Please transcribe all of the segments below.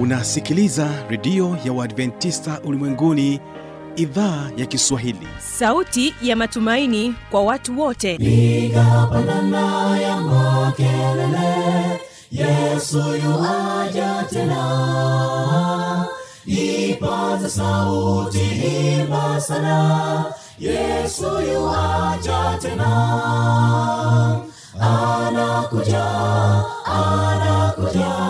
unasikiliza redio ya uadventista ulimwenguni idhaa ya kiswahili. Sauti ya matumaini kwa watu wote. Nigapandana ya makelele yesu yuaja tena. Ipaza sauti imba sana yesu yuaja tena. Anakuja anakuja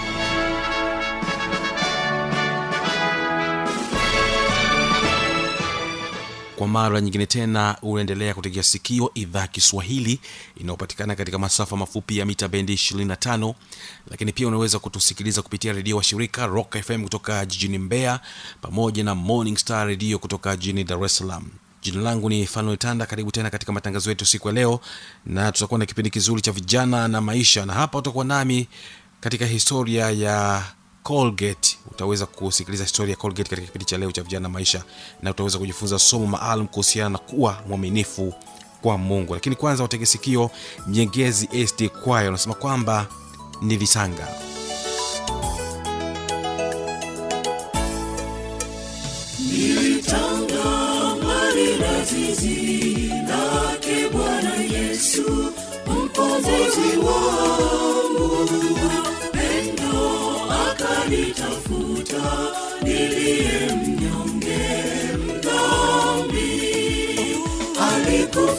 kwa mara nyingine tena unaendelea kutegea sikio idhaa kiswahili inayopatikana katika masafa mafupi ya mita bendi 25 lakini pia unaweza kutusikiliza kupitia redio wa shirika rock fm kutoka jijini mbeya pamoja na morning star redio kutoka jijini dar es salaam. Jina langu ni fanuel karibu tena katika matangazo yetu siku ya leo na tutakuwa na kipindi kizuri cha vijana na maisha na hapa utakuwa nami katika historia ya colgate. Utaweza kusikiliza historia ya colgate katika kipindi cha leo cha vijana na maisha na utaweza kujifunza somo maalum kuhusiana na kuwa mwaminifu kwa mungu. Lakini kwanza watege sikio nyengezi sd kwaya unasema kwamba nilitanga yesu mkombozi wangu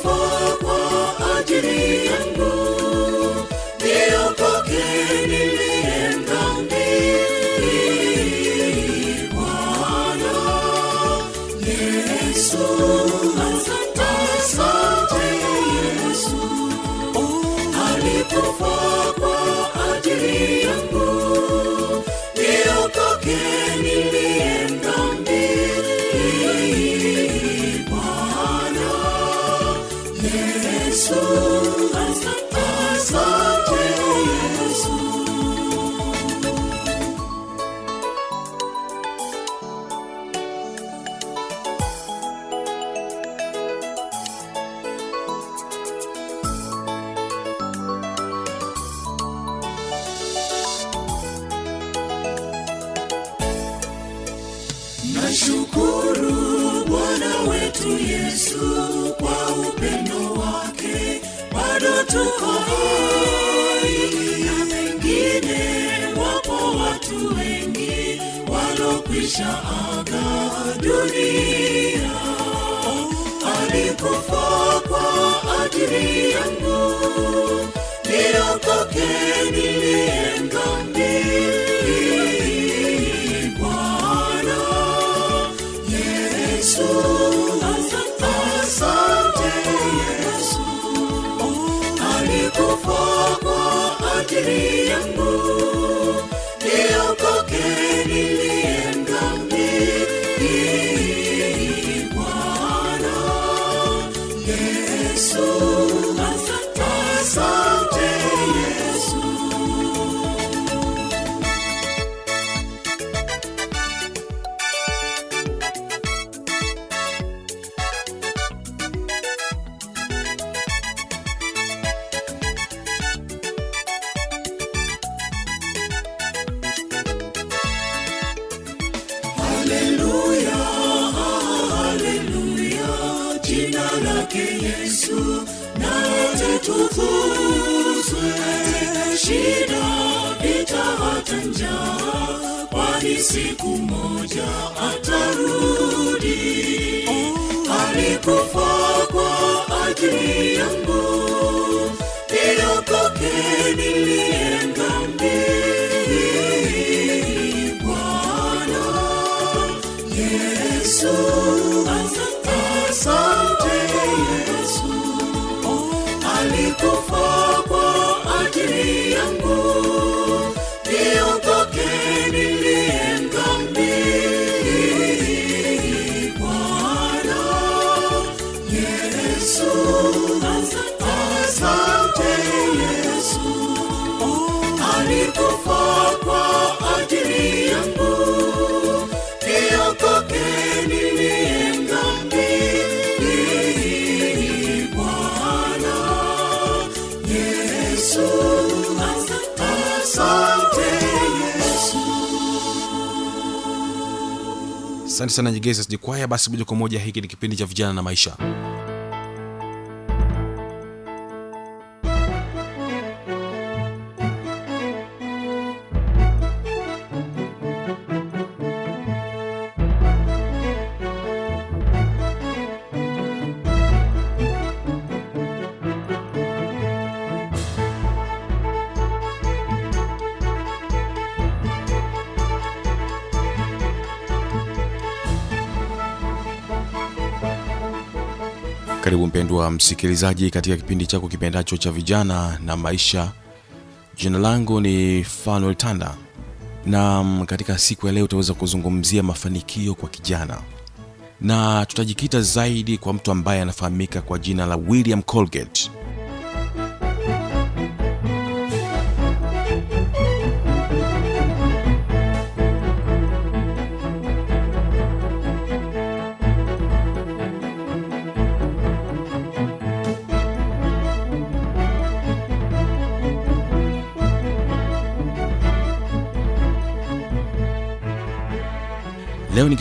for asante sana nyegezi sijikwaya basi moja kwa moja hiki ni kipindi cha vijana na maisha mpendwa msikilizaji katika kipindi chako kipendacho cha vijana na maisha jina langu ni fanuel tanda. Na katika siku ya leo utaweza kuzungumzia mafanikio kwa kijana. Na tutajikita zaidi kwa mtu ambaye anafahamika kwa jina la william colgate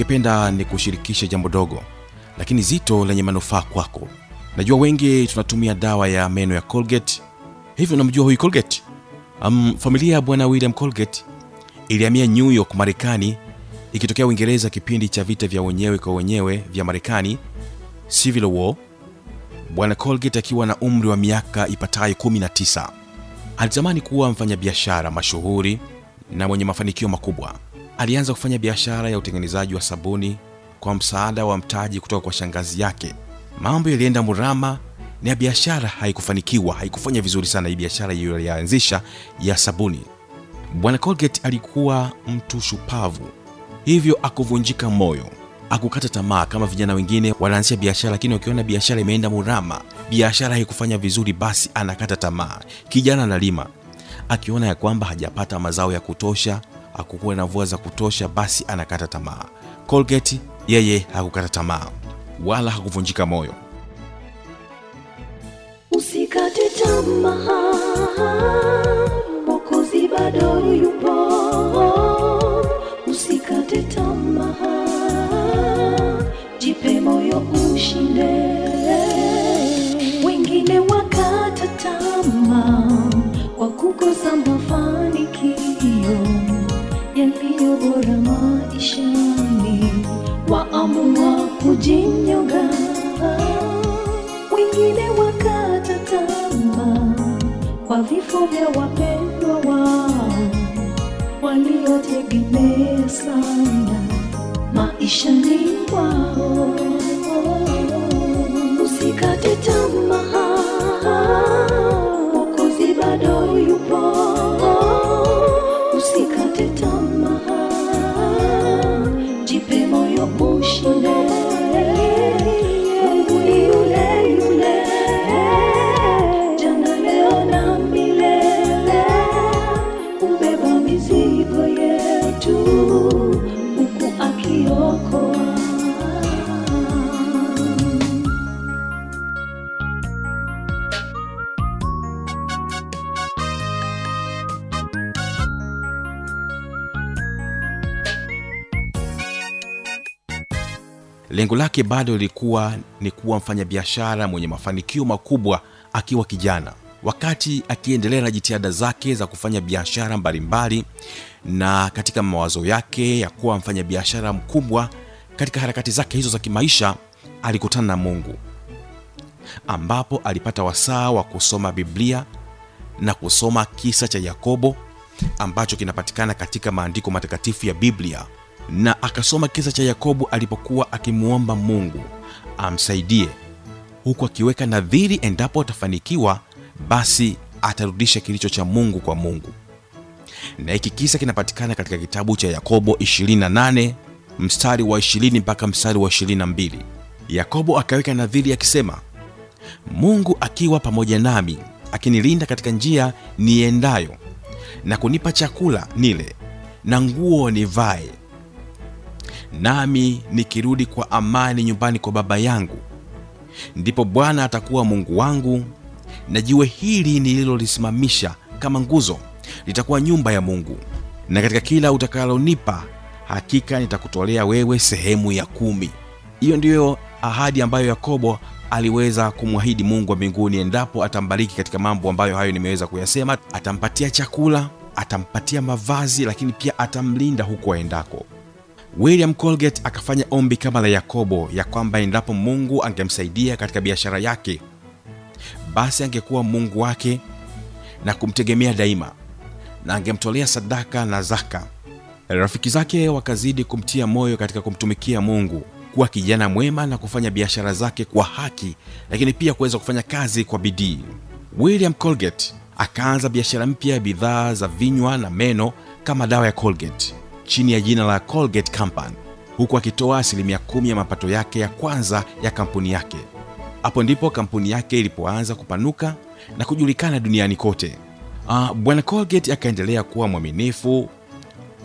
ningependa ni kushirikisha jambo dogo lakini zito lenye manufaa kwako. Najua wengi tunatumia dawa ya meno ya colgate. Hivyo unamjua huyu colgate? Um, familia ya bwana william colgate ilihamia new york marekani. Ikitokea uingereza kipindi cha vita vya wenyewe kwa wenyewe vya marekani civil war bwana colgate akiwa na umri wa miaka ipatayo 19 alitamani kuwa mfanyabiashara mashuhuri na mwenye mafanikio makubwa alianza kufanya biashara ya utengenezaji wa sabuni kwa msaada wa mtaji kutoka kwa shangazi yake. Mambo yalienda murama na biashara haikufanikiwa haikufanya vizuri sana hii biashara hiyo alianzisha ya sabuni. Bwana colgate alikuwa mtu shupavu hivyo akuvunjika moyo akukata tamaa kama vijana wengine wanaanzisha biashara lakini wakiona biashara imeenda murama biashara haikufanya vizuri basi anakata tamaa. Kijana analima akiona ya kwamba hajapata mazao ya kutosha akukuwa na mvua za kutosha basi anakata tamaa colgate yeye hakukata tamaa wala hakuvunjika moyo Usikate tamaa, Mwokozi bado yupo. Usikate tamaa, jipe moyo ushinde. Wengine wakata tamaa kwa kukosa yaliyo bora maishani, waamua kujinyonga wengine wakata tamaa kwa vifo vya wapendwa wao waliotegemea sana maishani kwao. Usikate tamaa, Mwokozi bado yupo. Lengo lake bado lilikuwa ni kuwa mfanyabiashara mwenye mafanikio makubwa akiwa kijana. Wakati akiendelea na jitihada zake za kufanya biashara mbalimbali na katika mawazo yake ya kuwa mfanyabiashara mkubwa katika harakati zake hizo za kimaisha alikutana na mungu ambapo alipata wasaa wa kusoma biblia na kusoma kisa cha yakobo ambacho kinapatikana katika maandiko matakatifu ya biblia na akasoma kisa cha yakobo alipokuwa akimwomba mungu amsaidie. Huku akiweka nadhiri endapo atafanikiwa basi atarudisha kilicho cha mungu kwa mungu. Na hiki kisa kinapatikana katika kitabu cha yakobo 28 mstari wa 20 mpaka mstari wa 22 yakobo akaweka nadhiri akisema mungu akiwa pamoja nami akinilinda katika njia niendayo na kunipa chakula nile na nguo nivae nami nikirudi kwa amani nyumbani kwa baba yangu ndipo bwana atakuwa mungu wangu na jiwe hili nililolisimamisha kama nguzo litakuwa nyumba ya mungu. Na katika kila utakalonipa hakika nitakutolea wewe sehemu ya kumi. Hiyo ndiyo ahadi ambayo yakobo aliweza kumwahidi mungu wa mbinguni endapo atambariki katika mambo ambayo hayo nimeweza kuyasema. Atampatia chakula atampatia mavazi lakini pia atamlinda huku aendako william colgate akafanya ombi kama la yakobo ya kwamba endapo mungu angemsaidia katika biashara yake basi angekuwa mungu wake na kumtegemea daima na angemtolea sadaka na zaka. Rafiki zake wakazidi kumtia moyo katika kumtumikia mungu kuwa kijana mwema na kufanya biashara zake kwa haki lakini pia kuweza kufanya kazi kwa bidii. William colgate akaanza biashara mpya ya bidhaa za vinywa na meno kama dawa ya colgate chini ya jina la colgate company huku akitoa asilimia kumi ya mapato yake ya kwanza ya kampuni yake. Hapo ndipo kampuni yake ilipoanza kupanuka na kujulikana duniani kote. Uh, bwana colgate akaendelea kuwa mwaminifu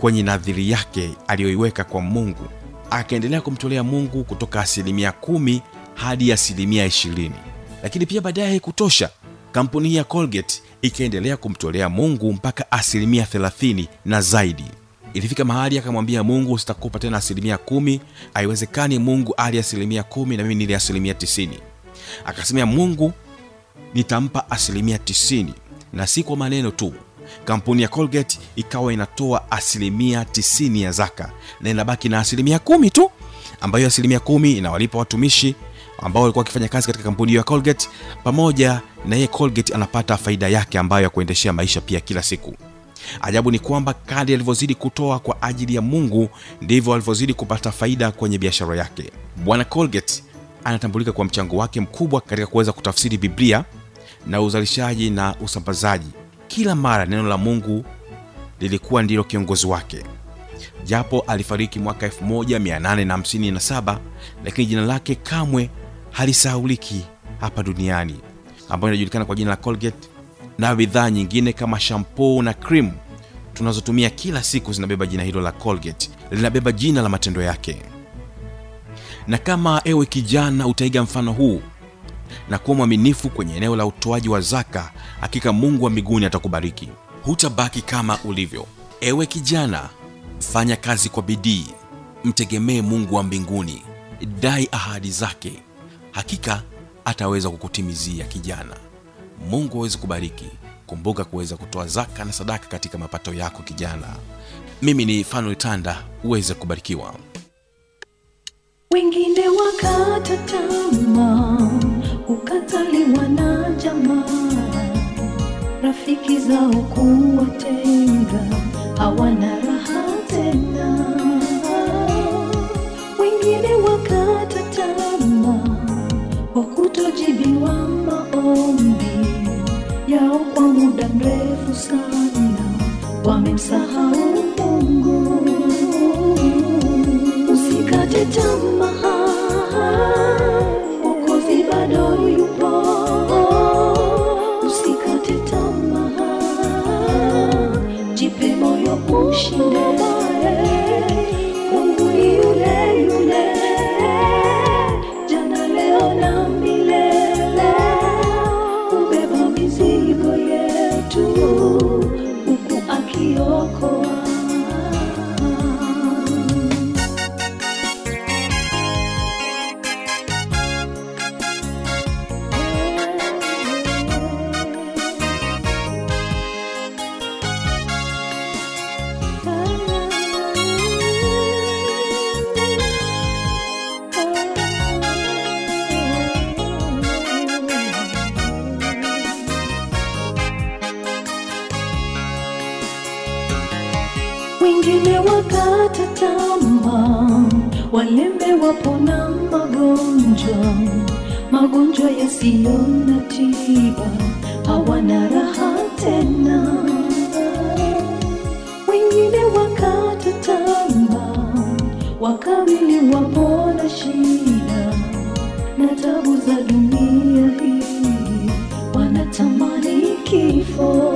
kwenye nadhiri yake aliyoiweka kwa mungu. Akaendelea kumtolea mungu kutoka asilimia kumi hadi asilimia ishirini. Lakini pia baadaye haikutosha. kampuni hii ya colgate ikaendelea kumtolea mungu mpaka asilimia 30 na zaidi ilifika mahali akamwambia mungu sitakupa tena asilimia kumi. Haiwezekani mungu ali asilimia kumi na mimi nili asilimia tisini. Akasema mungu nitampa asilimia 90 na si kwa maneno tu. Kampuni ya colgate ikawa inatoa asilimia 90 ya zaka na inabaki na asilimia kumi tu ambayo asilimia kumi inawalipa watumishi ambao walikuwa wakifanya kazi katika kampuni hiyo ya colgate pamoja na yeye colgate anapata faida yake ambayo ya kuendeshea maisha pia kila siku ajabu ni kwamba kadi alivyozidi kutoa kwa ajili ya mungu ndivyo alivyozidi kupata faida kwenye biashara yake. Bwana colgate anatambulika kwa mchango wake mkubwa katika kuweza kutafsiri biblia na uzalishaji na usambazaji. Kila mara neno la mungu lilikuwa ndilo kiongozi wake. Japo alifariki mwaka 1857 lakini jina lake kamwe halisahauliki hapa duniani ambayo inajulikana kwa jina la colgate na bidhaa nyingine kama shampoo na cream tunazotumia kila siku zinabeba jina hilo la colgate. Linabeba jina la matendo yake. Na kama ewe kijana utaiga mfano huu na kuwa mwaminifu kwenye eneo la utoaji wa zaka hakika mungu wa mbinguni atakubariki. Hutabaki kama ulivyo. Ewe kijana fanya kazi kwa bidii. Mtegemee mungu wa mbinguni. Dai ahadi zake. Hakika ataweza kukutimizia kijana mungu aweze kubariki. Kumbuka kuweza kutoa zaka na sadaka katika mapato yako kijana. Mimi ni fanuel tanda uweze kubarikiwa. Wengine wakata tamaa ukataliwa na jamaa rafiki zao kuwatenga hawana raha tena. Wengine wakata tamaa kwa kutojibiwa maombi yao kwa muda mrefu sana. Wamemsahau mungu. Usikate tamaa. Mokozi bado yupo. Usikate tamaa. Jipe moyo ushinde wengine wakata tamaa, walemewapo na magonjwa, magonjwa yasiyo na tiba, hawana raha tena. Wengine wakata tamaa, wakawili wapo na shida na tabu za dunia hii, wanatamani kifo.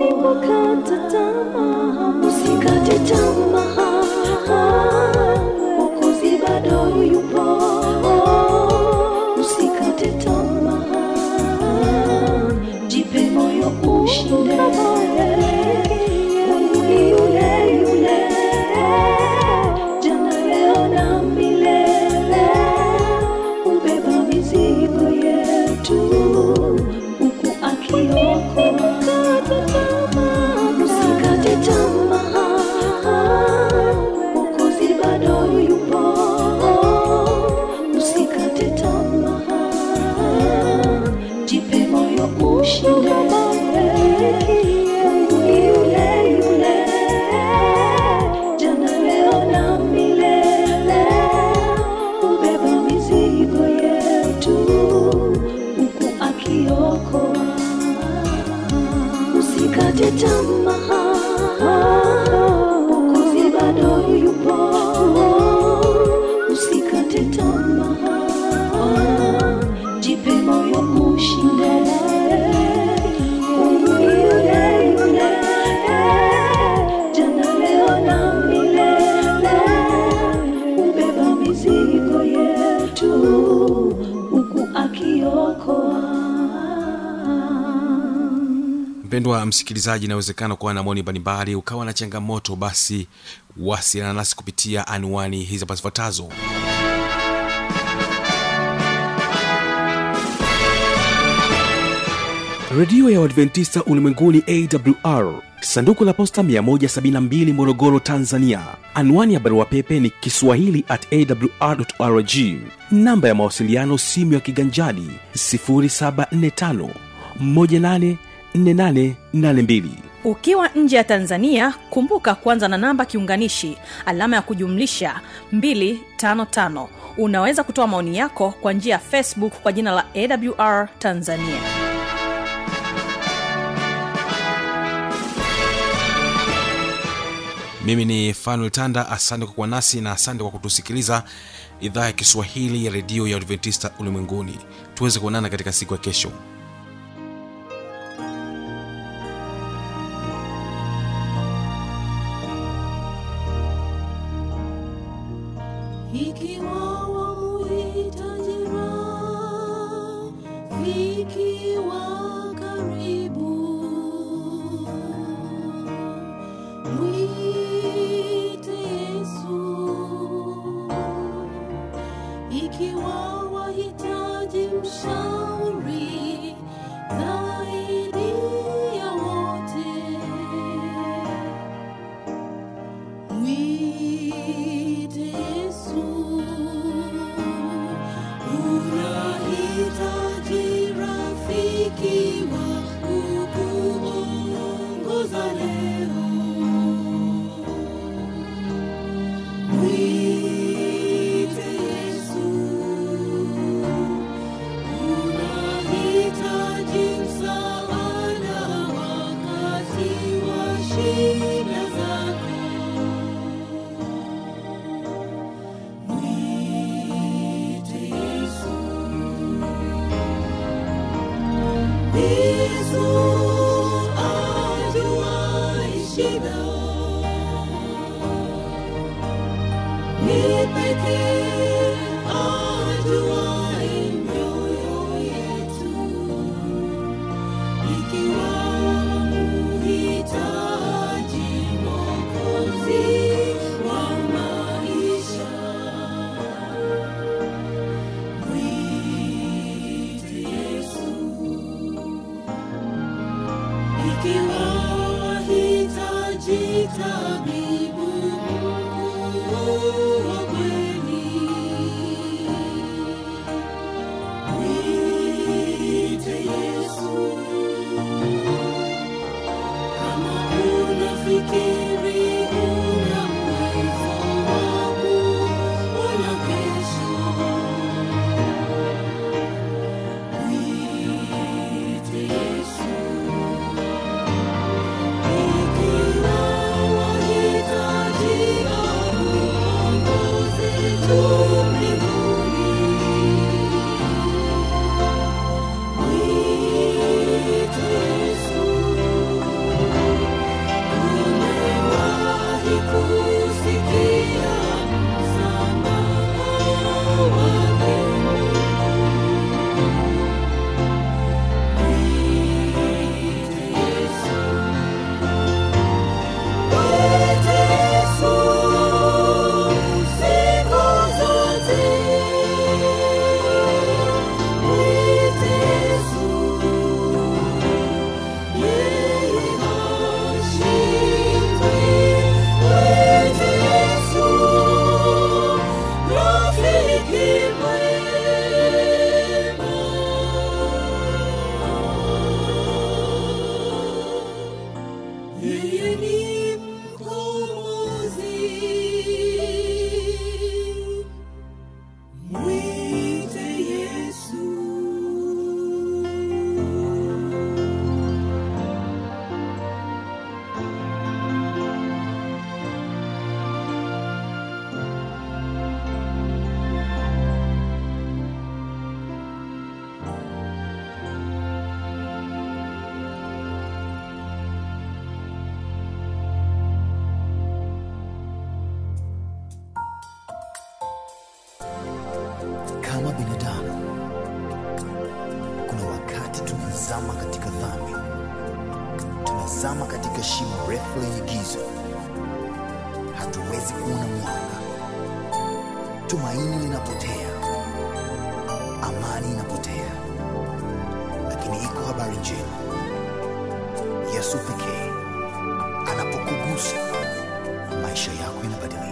akiokoa usikate tamaa msikilizaji inawezekana kuwa na maoni mbalimbali ukawa na changamoto basi wasiliana nasi kupitia anwani hizi hapa zifuatazo. Redio ya uadventista ulimwenguni awr sanduku la posta 172 morogoro tanzania. Anwani ya barua pepe ni kiswahili at awrrg namba ya mawasiliano simu ya kiganjadi 745 184882 ukiwa nje ya tanzania kumbuka kuanza na namba kiunganishi alama ya kujumlisha 255 unaweza kutoa maoni yako kwa njia ya facebook kwa jina la awr tanzania. Mimi ni fanuel tanda asante kwa kuwa nasi na asante kwa kutusikiliza idhaa ya kiswahili ya redio ya adventista ulimwenguni. Tuweze kuonana katika siku ya kesho Meet me here, I do. Hatuwezi kuona mwanga. Tumaini linapotea. Amani inapotea. Lakini iko habari njema. Yesu pekee anapokugusa maisha yako yanabadilika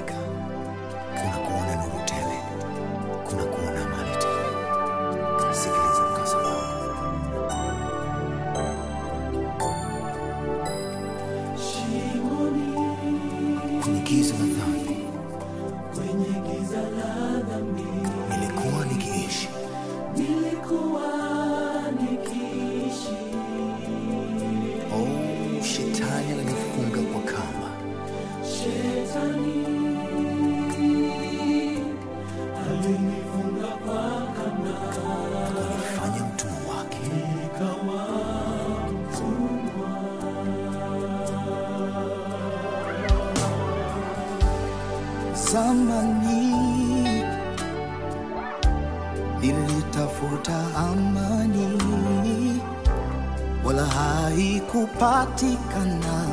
zamani nilitafuta amani wala haikupatikana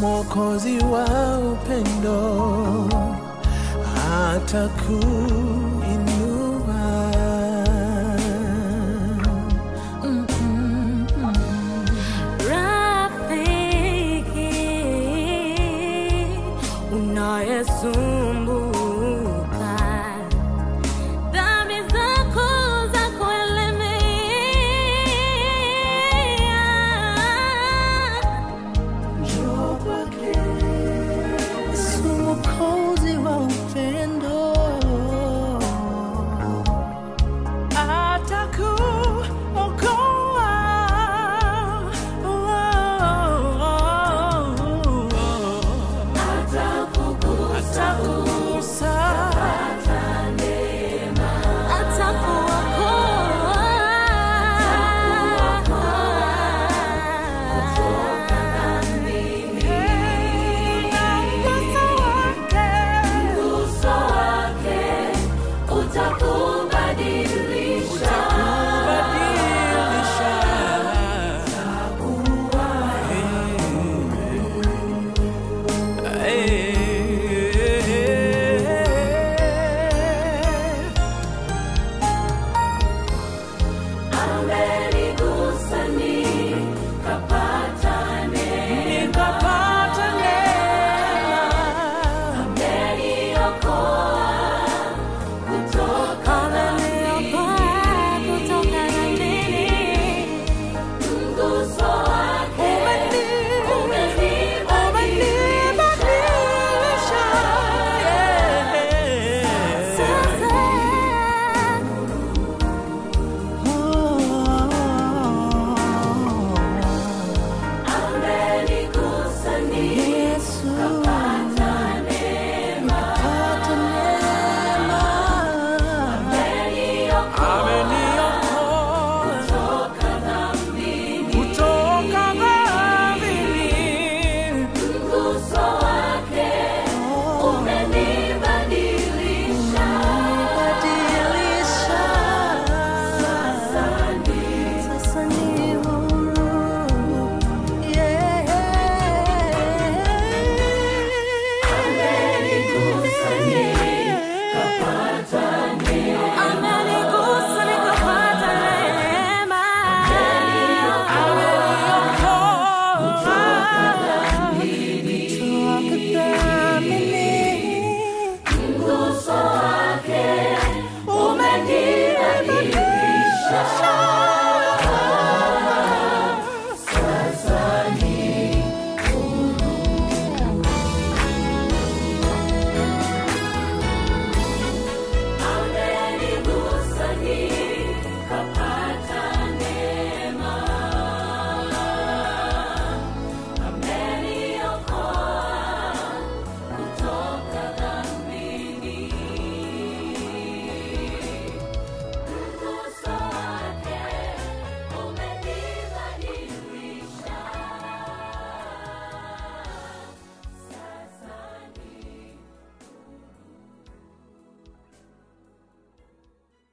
mwokozi wa upendo atakuinua. Rafiki unayesumbuka